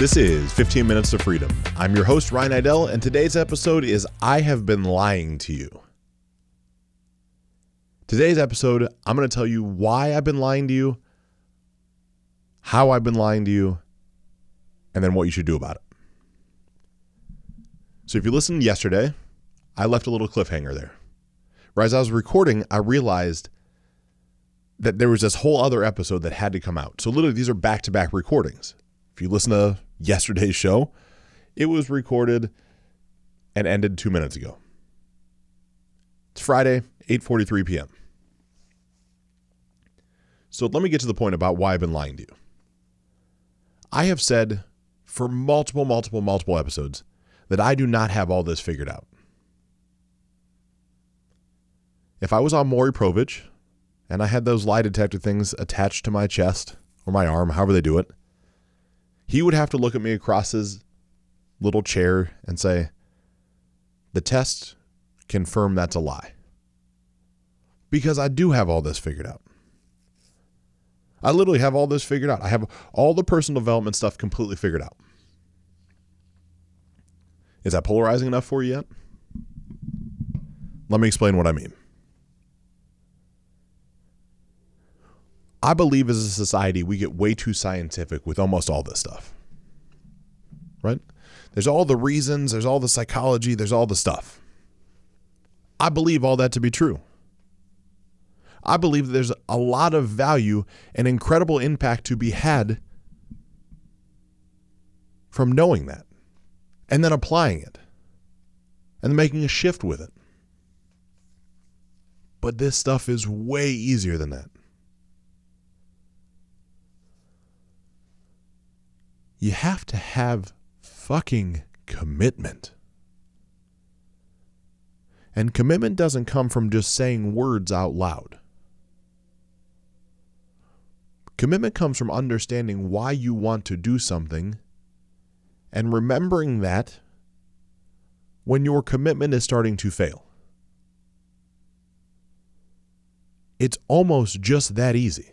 This is 15 Minutes to Freedom. I'm your host, Ryan Idell, and today's episode is I Have Been Lying to You. Today's episode, I'm going to tell you why I've been lying to you, how I've been lying to you, and then what you should do about it. So, if you listened yesterday, I left a little cliffhanger there. Right as I was recording, I realized that there was this whole other episode that had to come out. So, literally, these are back to back recordings. If you listen to yesterday's show, it was recorded and ended two minutes ago. It's Friday, 8:43 p.m. So let me get to the point about why I've been lying to you. I have said for multiple, multiple, multiple episodes that I do not have all this figured out. If I was on Maury Povich and I had those lie detector things attached to my chest or my arm, however they do it, he would have to look at me across his little chair and say, The test confirm that's a lie. Because I do have all this figured out. I literally have all this figured out. I have all the personal development stuff completely figured out. Is that polarizing enough for you yet? Let me explain what I mean. I believe as a society, we get way too scientific with almost all this stuff. Right? There's all the reasons, there's all the psychology, there's all the stuff. I believe all that to be true. I believe there's a lot of value and incredible impact to be had from knowing that and then applying it and making a shift with it. But this stuff is way easier than that. You have to have fucking commitment. And commitment doesn't come from just saying words out loud. Commitment comes from understanding why you want to do something and remembering that when your commitment is starting to fail. It's almost just that easy.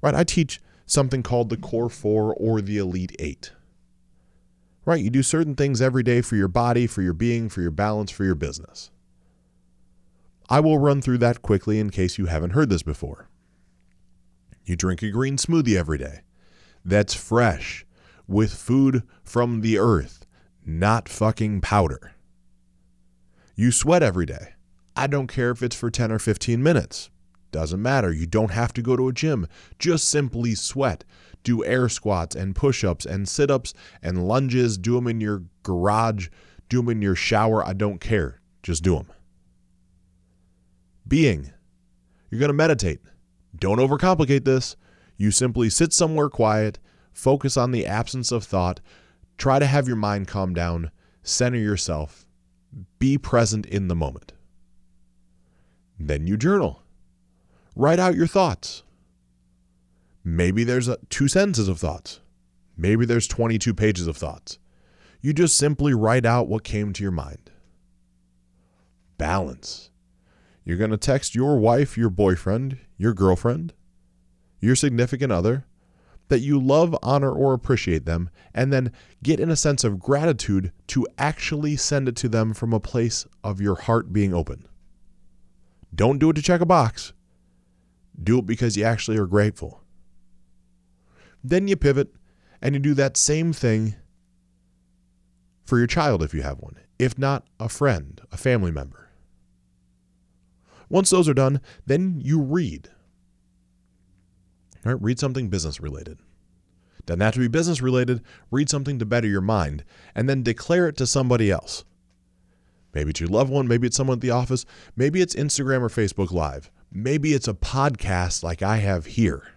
Right? I teach something called the Core 4 or the Elite 8. Right? You do certain things every day for your body, for your being, for your balance, for your business. I will run through that quickly in case you haven't heard this before. You drink a green smoothie every day. That's fresh, with food from the earth, not fucking powder. You sweat every day. I don't care if it's for 10 or 15 minutes. Doesn't matter. You don't have to go to a gym. Just simply sweat. Do air squats and push ups and sit ups and lunges. Do them in your garage. Do them in your shower. I don't care. Just do them. Being. You're going to meditate. Don't overcomplicate this. You simply sit somewhere quiet, focus on the absence of thought, try to have your mind calm down, center yourself, be present in the moment. Then you journal. Write out your thoughts. Maybe there's a, two sentences of thoughts. Maybe there's 22 pages of thoughts. You just simply write out what came to your mind. Balance. You're going to text your wife, your boyfriend, your girlfriend, your significant other that you love, honor, or appreciate them, and then get in a sense of gratitude to actually send it to them from a place of your heart being open. Don't do it to check a box. Do it because you actually are grateful. Then you pivot and you do that same thing for your child if you have one, if not a friend, a family member. Once those are done, then you read. All right, read something business related. Doesn't have to be business related. Read something to better your mind and then declare it to somebody else. Maybe it's your loved one, maybe it's someone at the office, maybe it's Instagram or Facebook Live. Maybe it's a podcast like I have here.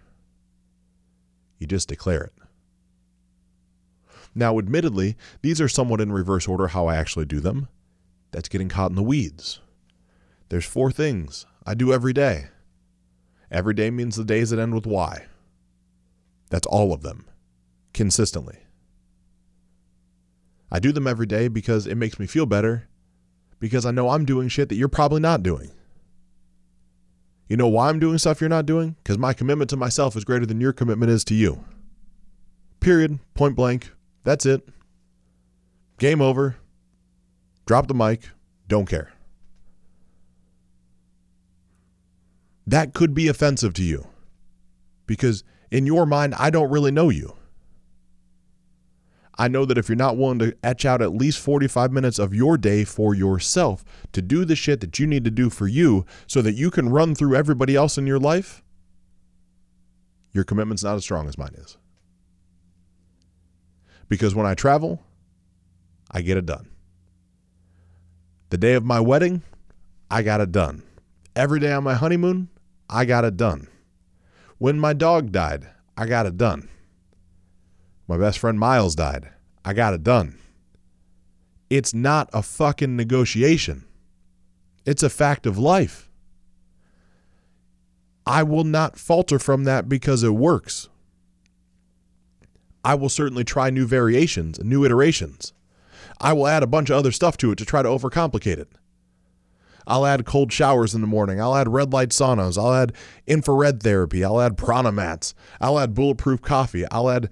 You just declare it. Now, admittedly, these are somewhat in reverse order how I actually do them. That's getting caught in the weeds. There's four things I do every day. Every day means the days that end with Y. That's all of them, consistently. I do them every day because it makes me feel better, because I know I'm doing shit that you're probably not doing. You know why I'm doing stuff you're not doing? Because my commitment to myself is greater than your commitment is to you. Period. Point blank. That's it. Game over. Drop the mic. Don't care. That could be offensive to you because in your mind, I don't really know you. I know that if you're not willing to etch out at least 45 minutes of your day for yourself to do the shit that you need to do for you so that you can run through everybody else in your life, your commitment's not as strong as mine is. Because when I travel, I get it done. The day of my wedding, I got it done. Every day on my honeymoon, I got it done. When my dog died, I got it done. My best friend Miles died. I got it done. It's not a fucking negotiation. It's a fact of life. I will not falter from that because it works. I will certainly try new variations and new iterations. I will add a bunch of other stuff to it to try to overcomplicate it. I'll add cold showers in the morning. I'll add red light saunas. I'll add infrared therapy. I'll add prana mats. I'll add bulletproof coffee. I'll add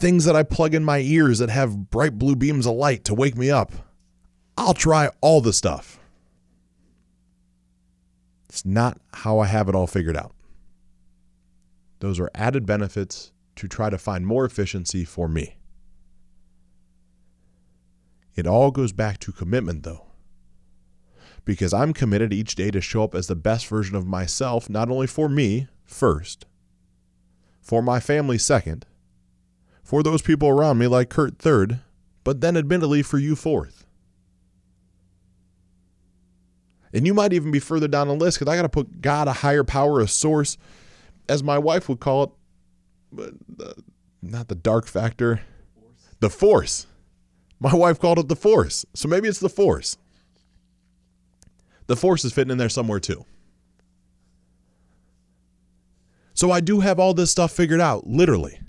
things that I plug in my ears that have bright blue beams of light to wake me up. I'll try all the stuff. It's not how I have it all figured out. Those are added benefits to try to find more efficiency for me. It all goes back to commitment, though. Because I'm committed each day to show up as the best version of myself, not only for me first, for my family second, for those people around me like Kurt third, but then admittedly for you fourth. And you might even be further down the list because I got to put God, a higher power, a source, as my wife would call it, but the, not the dark factor, force. the force. My wife called it the force. So maybe it's the force. The force is fitting in there somewhere too. So I do have all this stuff figured out, literally.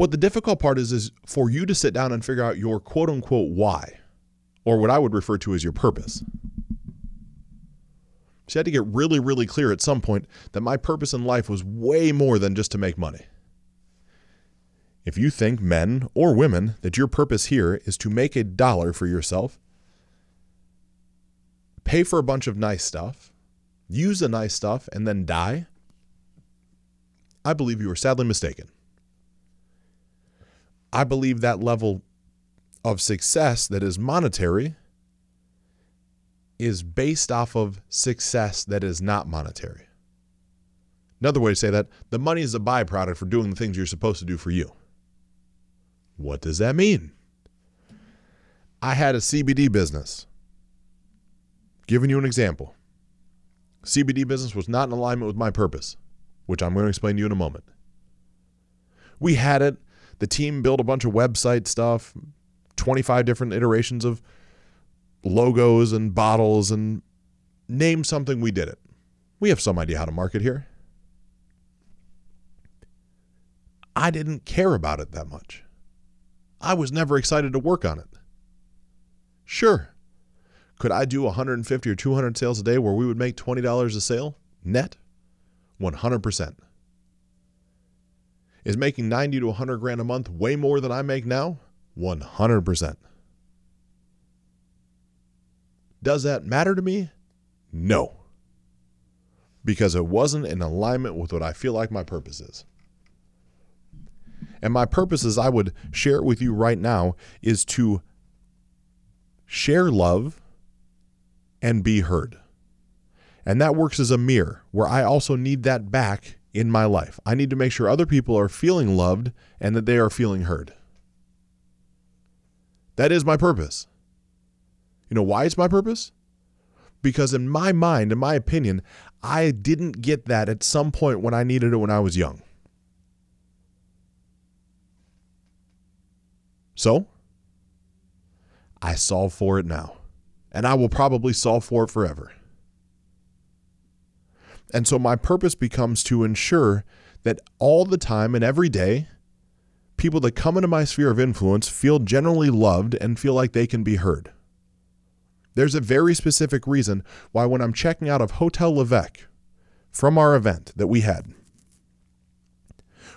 What the difficult part is, is for you to sit down and figure out your quote unquote why, or what I would refer to as your purpose. She had to get really, really clear at some point that my purpose in life was way more than just to make money. If you think, men or women, that your purpose here is to make a dollar for yourself, pay for a bunch of nice stuff, use the nice stuff, and then die, I believe you are sadly mistaken. I believe that level of success that is monetary is based off of success that is not monetary. Another way to say that the money is a byproduct for doing the things you're supposed to do for you. What does that mean? I had a CBD business. Giving you an example. CBD business was not in alignment with my purpose, which I'm going to explain to you in a moment. We had it. The team built a bunch of website stuff, 25 different iterations of logos and bottles, and name something, we did it. We have some idea how to market here. I didn't care about it that much. I was never excited to work on it. Sure. Could I do 150 or 200 sales a day where we would make $20 a sale net? 100%. Is making 90 to 100 grand a month way more than I make now? 100%. Does that matter to me? No. Because it wasn't in alignment with what I feel like my purpose is. And my purpose, as I would share it with you right now, is to share love and be heard. And that works as a mirror where I also need that back in my life. I need to make sure other people are feeling loved and that they are feeling heard. That is my purpose. You know why it's my purpose? Because in my mind, in my opinion, I didn't get that at some point when I needed it when I was young. So, I solve for it now, and I will probably solve for it forever. And so, my purpose becomes to ensure that all the time and every day, people that come into my sphere of influence feel generally loved and feel like they can be heard. There's a very specific reason why, when I'm checking out of Hotel LeVeque from our event that we had,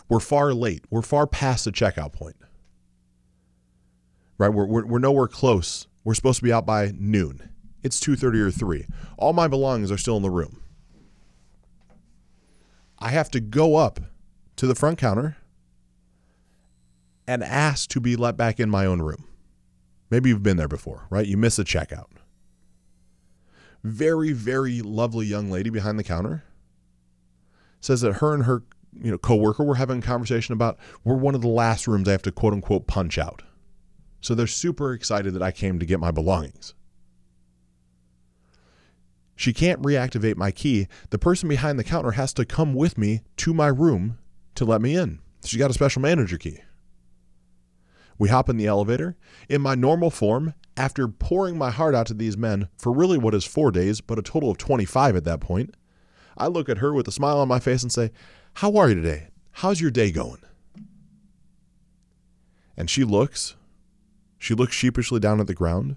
We're far late. We're far past the checkout point. Right? We're, we're, we're nowhere close. We're supposed to be out by noon. It's 2:30 or 3. All my belongings are still in the room. I have to go up to the front counter and ask to be let back in my own room. Maybe you've been there before, right? You miss a checkout. Very, very lovely young lady behind the counter says that her and her you know coworker were having a conversation about we're one of the last rooms I have to quote unquote punch out. So they're super excited that I came to get my belongings. She can't reactivate my key. The person behind the counter has to come with me to my room to let me in. She got a special manager key. We hop in the elevator. In my normal form, after pouring my heart out to these men for really what is four days, but a total of 25 at that point, I look at her with a smile on my face and say, How are you today? How's your day going? And she looks. She looks sheepishly down at the ground.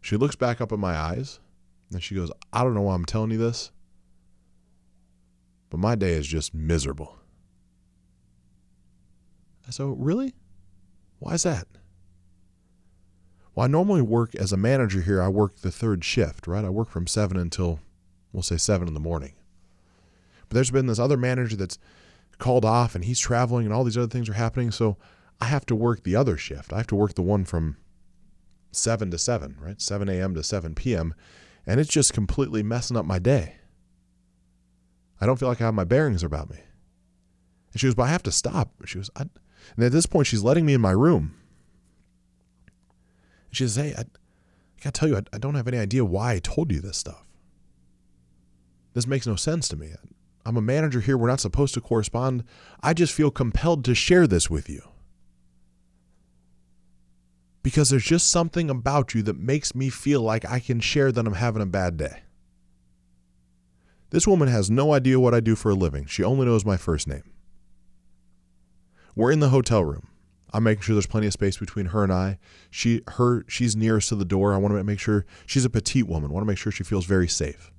She looks back up at my eyes. And she goes, I don't know why I'm telling you this, but my day is just miserable. I so, really? Why is that? Well, I normally work as a manager here. I work the third shift, right? I work from 7 until, we'll say, 7 in the morning. But there's been this other manager that's called off and he's traveling and all these other things are happening. So I have to work the other shift. I have to work the one from 7 to 7, right? 7 a.m. to 7 p.m. And it's just completely messing up my day. I don't feel like I have my bearings about me. And she goes, But I have to stop. She goes, I, and at this point, she's letting me in my room. She says, Hey, I, I gotta tell you, I, I don't have any idea why I told you this stuff. This makes no sense to me. I'm a manager here. We're not supposed to correspond. I just feel compelled to share this with you. Because there's just something about you that makes me feel like I can share that I'm having a bad day. This woman has no idea what I do for a living. She only knows my first name. We're in the hotel room. I'm making sure there's plenty of space between her and I. She her she's nearest to the door. I want to make sure she's a petite woman. I want to make sure she feels very safe.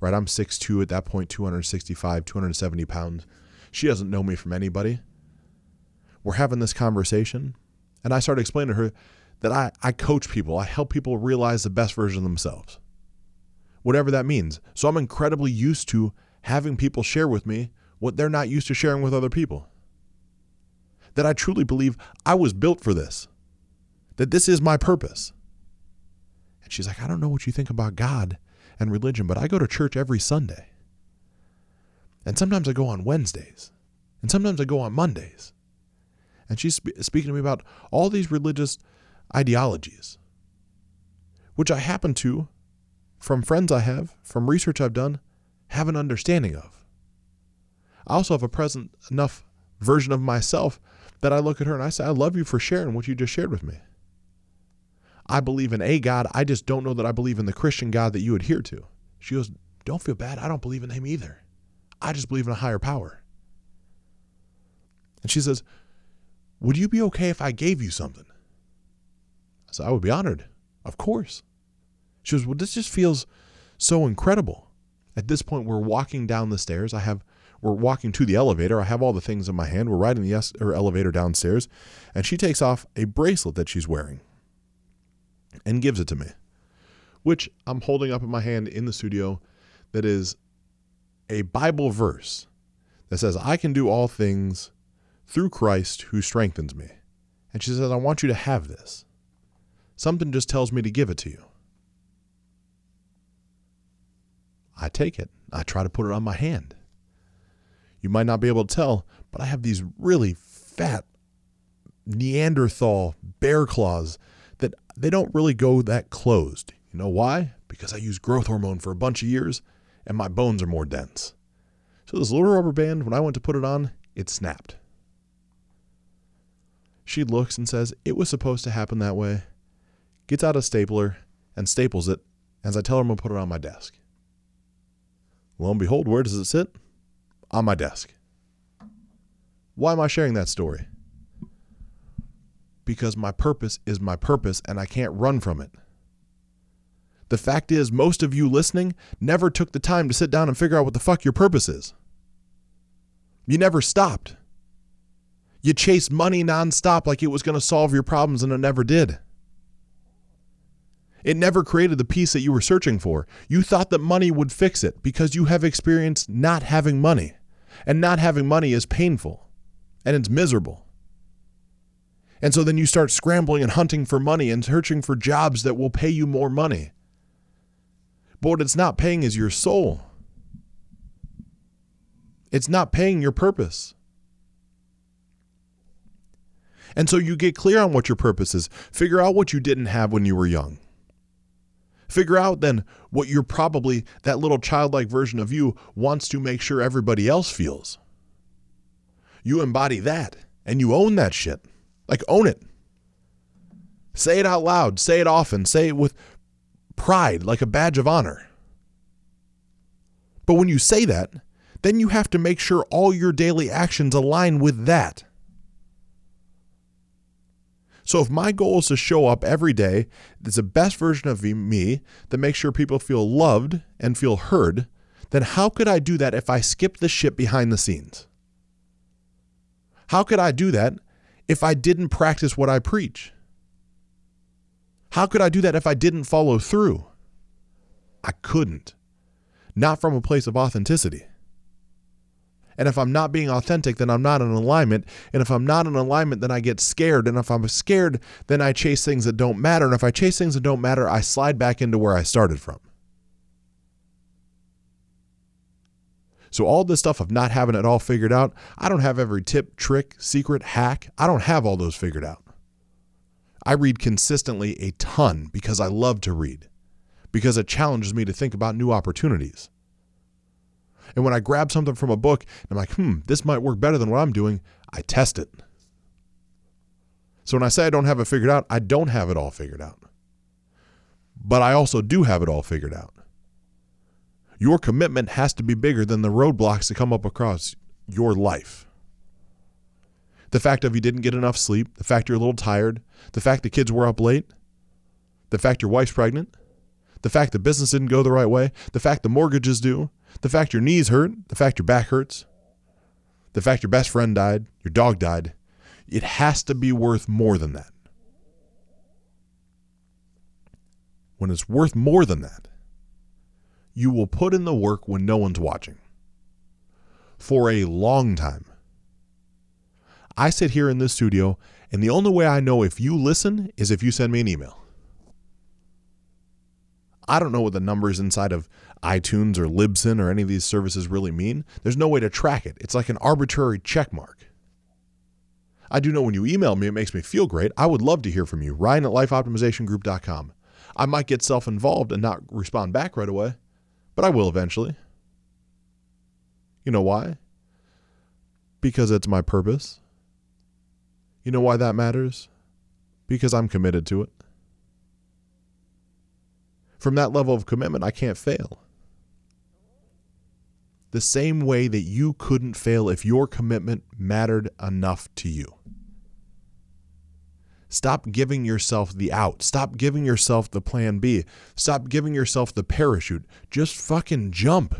Right? I'm 6'2 at that point, 265, 270 pounds. She doesn't know me from anybody. We're having this conversation, and I started explaining to her that I, I coach people. I help people realize the best version of themselves. Whatever that means. So I'm incredibly used to having people share with me what they're not used to sharing with other people that I truly believe I was built for this, that this is my purpose. And she's like, I don't know what you think about God and religion, but I go to church every Sunday. And sometimes I go on Wednesdays. And sometimes I go on Mondays. And she's sp- speaking to me about all these religious ideologies, which I happen to, from friends I have, from research I've done, have an understanding of. I also have a present enough version of myself that I look at her and I say, I love you for sharing what you just shared with me. I believe in a God. I just don't know that I believe in the Christian God that you adhere to. She goes, Don't feel bad. I don't believe in him either. I just believe in a higher power. And she says, Would you be okay if I gave you something? I said, I would be honored. Of course. She goes, Well, this just feels so incredible. At this point, we're walking down the stairs. I have we're walking to the elevator. I have all the things in my hand. We're riding the es- elevator downstairs, and she takes off a bracelet that she's wearing and gives it to me, which I'm holding up in my hand in the studio. That is a Bible verse that says, I can do all things through Christ who strengthens me. And she says, I want you to have this. Something just tells me to give it to you. I take it. I try to put it on my hand. You might not be able to tell, but I have these really fat Neanderthal bear claws that they don't really go that closed. You know why? Because I use growth hormone for a bunch of years and my bones are more dense. So this little rubber band, when I went to put it on, it snapped. She looks and says, It was supposed to happen that way. Gets out a stapler and staples it as I tell her I'm going to put it on my desk. Lo and behold, where does it sit? on my desk. Why am I sharing that story? Because my purpose is my purpose and I can't run from it. The fact is, most of you listening never took the time to sit down and figure out what the fuck your purpose is. You never stopped. You chased money nonstop like it was going to solve your problems, and it never did. It never created the peace that you were searching for. You thought that money would fix it because you have experienced not having money. And not having money is painful and it's miserable. And so then you start scrambling and hunting for money and searching for jobs that will pay you more money. But what it's not paying is your soul. It's not paying your purpose. And so you get clear on what your purpose is. Figure out what you didn't have when you were young. Figure out then what you're probably, that little childlike version of you wants to make sure everybody else feels. You embody that and you own that shit. Like, own it. Say it out loud. Say it often. Say it with pride, like a badge of honor. But when you say that, then you have to make sure all your daily actions align with that. So if my goal is to show up every day as the best version of me that makes sure people feel loved and feel heard, then how could I do that if I skip the shit behind the scenes? How could I do that if I didn't practice what I preach? How could I do that if I didn't follow through? I couldn't. Not from a place of authenticity. And if I'm not being authentic, then I'm not in alignment. And if I'm not in alignment, then I get scared. And if I'm scared, then I chase things that don't matter. And if I chase things that don't matter, I slide back into where I started from. So, all this stuff of not having it all figured out, I don't have every tip, trick, secret, hack. I don't have all those figured out. I read consistently a ton because I love to read, because it challenges me to think about new opportunities. And when I grab something from a book and I'm like, hmm, this might work better than what I'm doing, I test it. So when I say I don't have it figured out, I don't have it all figured out. But I also do have it all figured out. Your commitment has to be bigger than the roadblocks that come up across your life. The fact of you didn't get enough sleep, the fact you're a little tired, the fact the kids were up late, the fact your wife's pregnant, the fact the business didn't go the right way, the fact the mortgage is due, the fact your knees hurt, the fact your back hurts, the fact your best friend died, your dog died, it has to be worth more than that. When it's worth more than that, you will put in the work when no one's watching. For a long time. I sit here in this studio, and the only way I know if you listen is if you send me an email. I don't know what the numbers inside of iTunes or Libsyn or any of these services really mean. There's no way to track it. It's like an arbitrary check mark. I do know when you email me, it makes me feel great. I would love to hear from you. Ryan at lifeoptimizationgroup.com. I might get self involved and not respond back right away, but I will eventually. You know why? Because it's my purpose. You know why that matters? Because I'm committed to it. From that level of commitment, I can't fail. The same way that you couldn't fail if your commitment mattered enough to you. Stop giving yourself the out. Stop giving yourself the plan B. Stop giving yourself the parachute. Just fucking jump.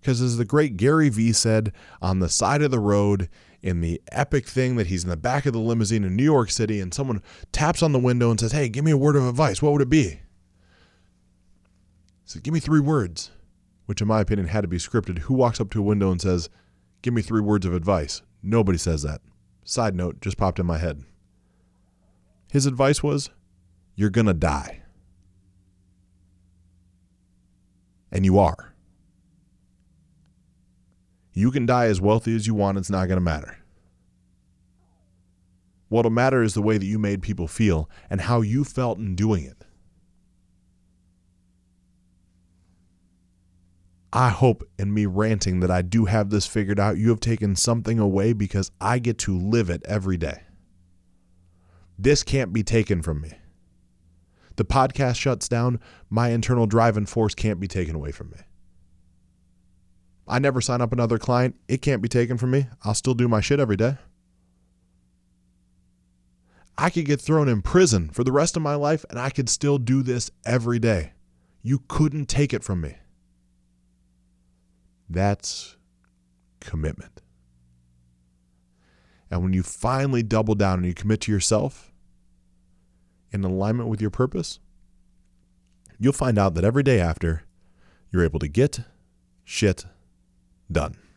Because as the great Gary Vee said, on the side of the road, in the epic thing that he's in the back of the limousine in New York City and someone taps on the window and says, Hey, give me a word of advice. What would it be? He said, Give me three words, which in my opinion had to be scripted. Who walks up to a window and says, Give me three words of advice? Nobody says that. Side note just popped in my head. His advice was, You're going to die. And you are. You can die as wealthy as you want, it's not going to matter. What'll matter is the way that you made people feel and how you felt in doing it. I hope in me ranting that I do have this figured out, you have taken something away because I get to live it every day. This can't be taken from me. The podcast shuts down, my internal drive and force can't be taken away from me. I never sign up another client. It can't be taken from me. I'll still do my shit every day. I could get thrown in prison for the rest of my life and I could still do this every day. You couldn't take it from me. That's commitment. And when you finally double down and you commit to yourself in alignment with your purpose, you'll find out that every day after, you're able to get shit done.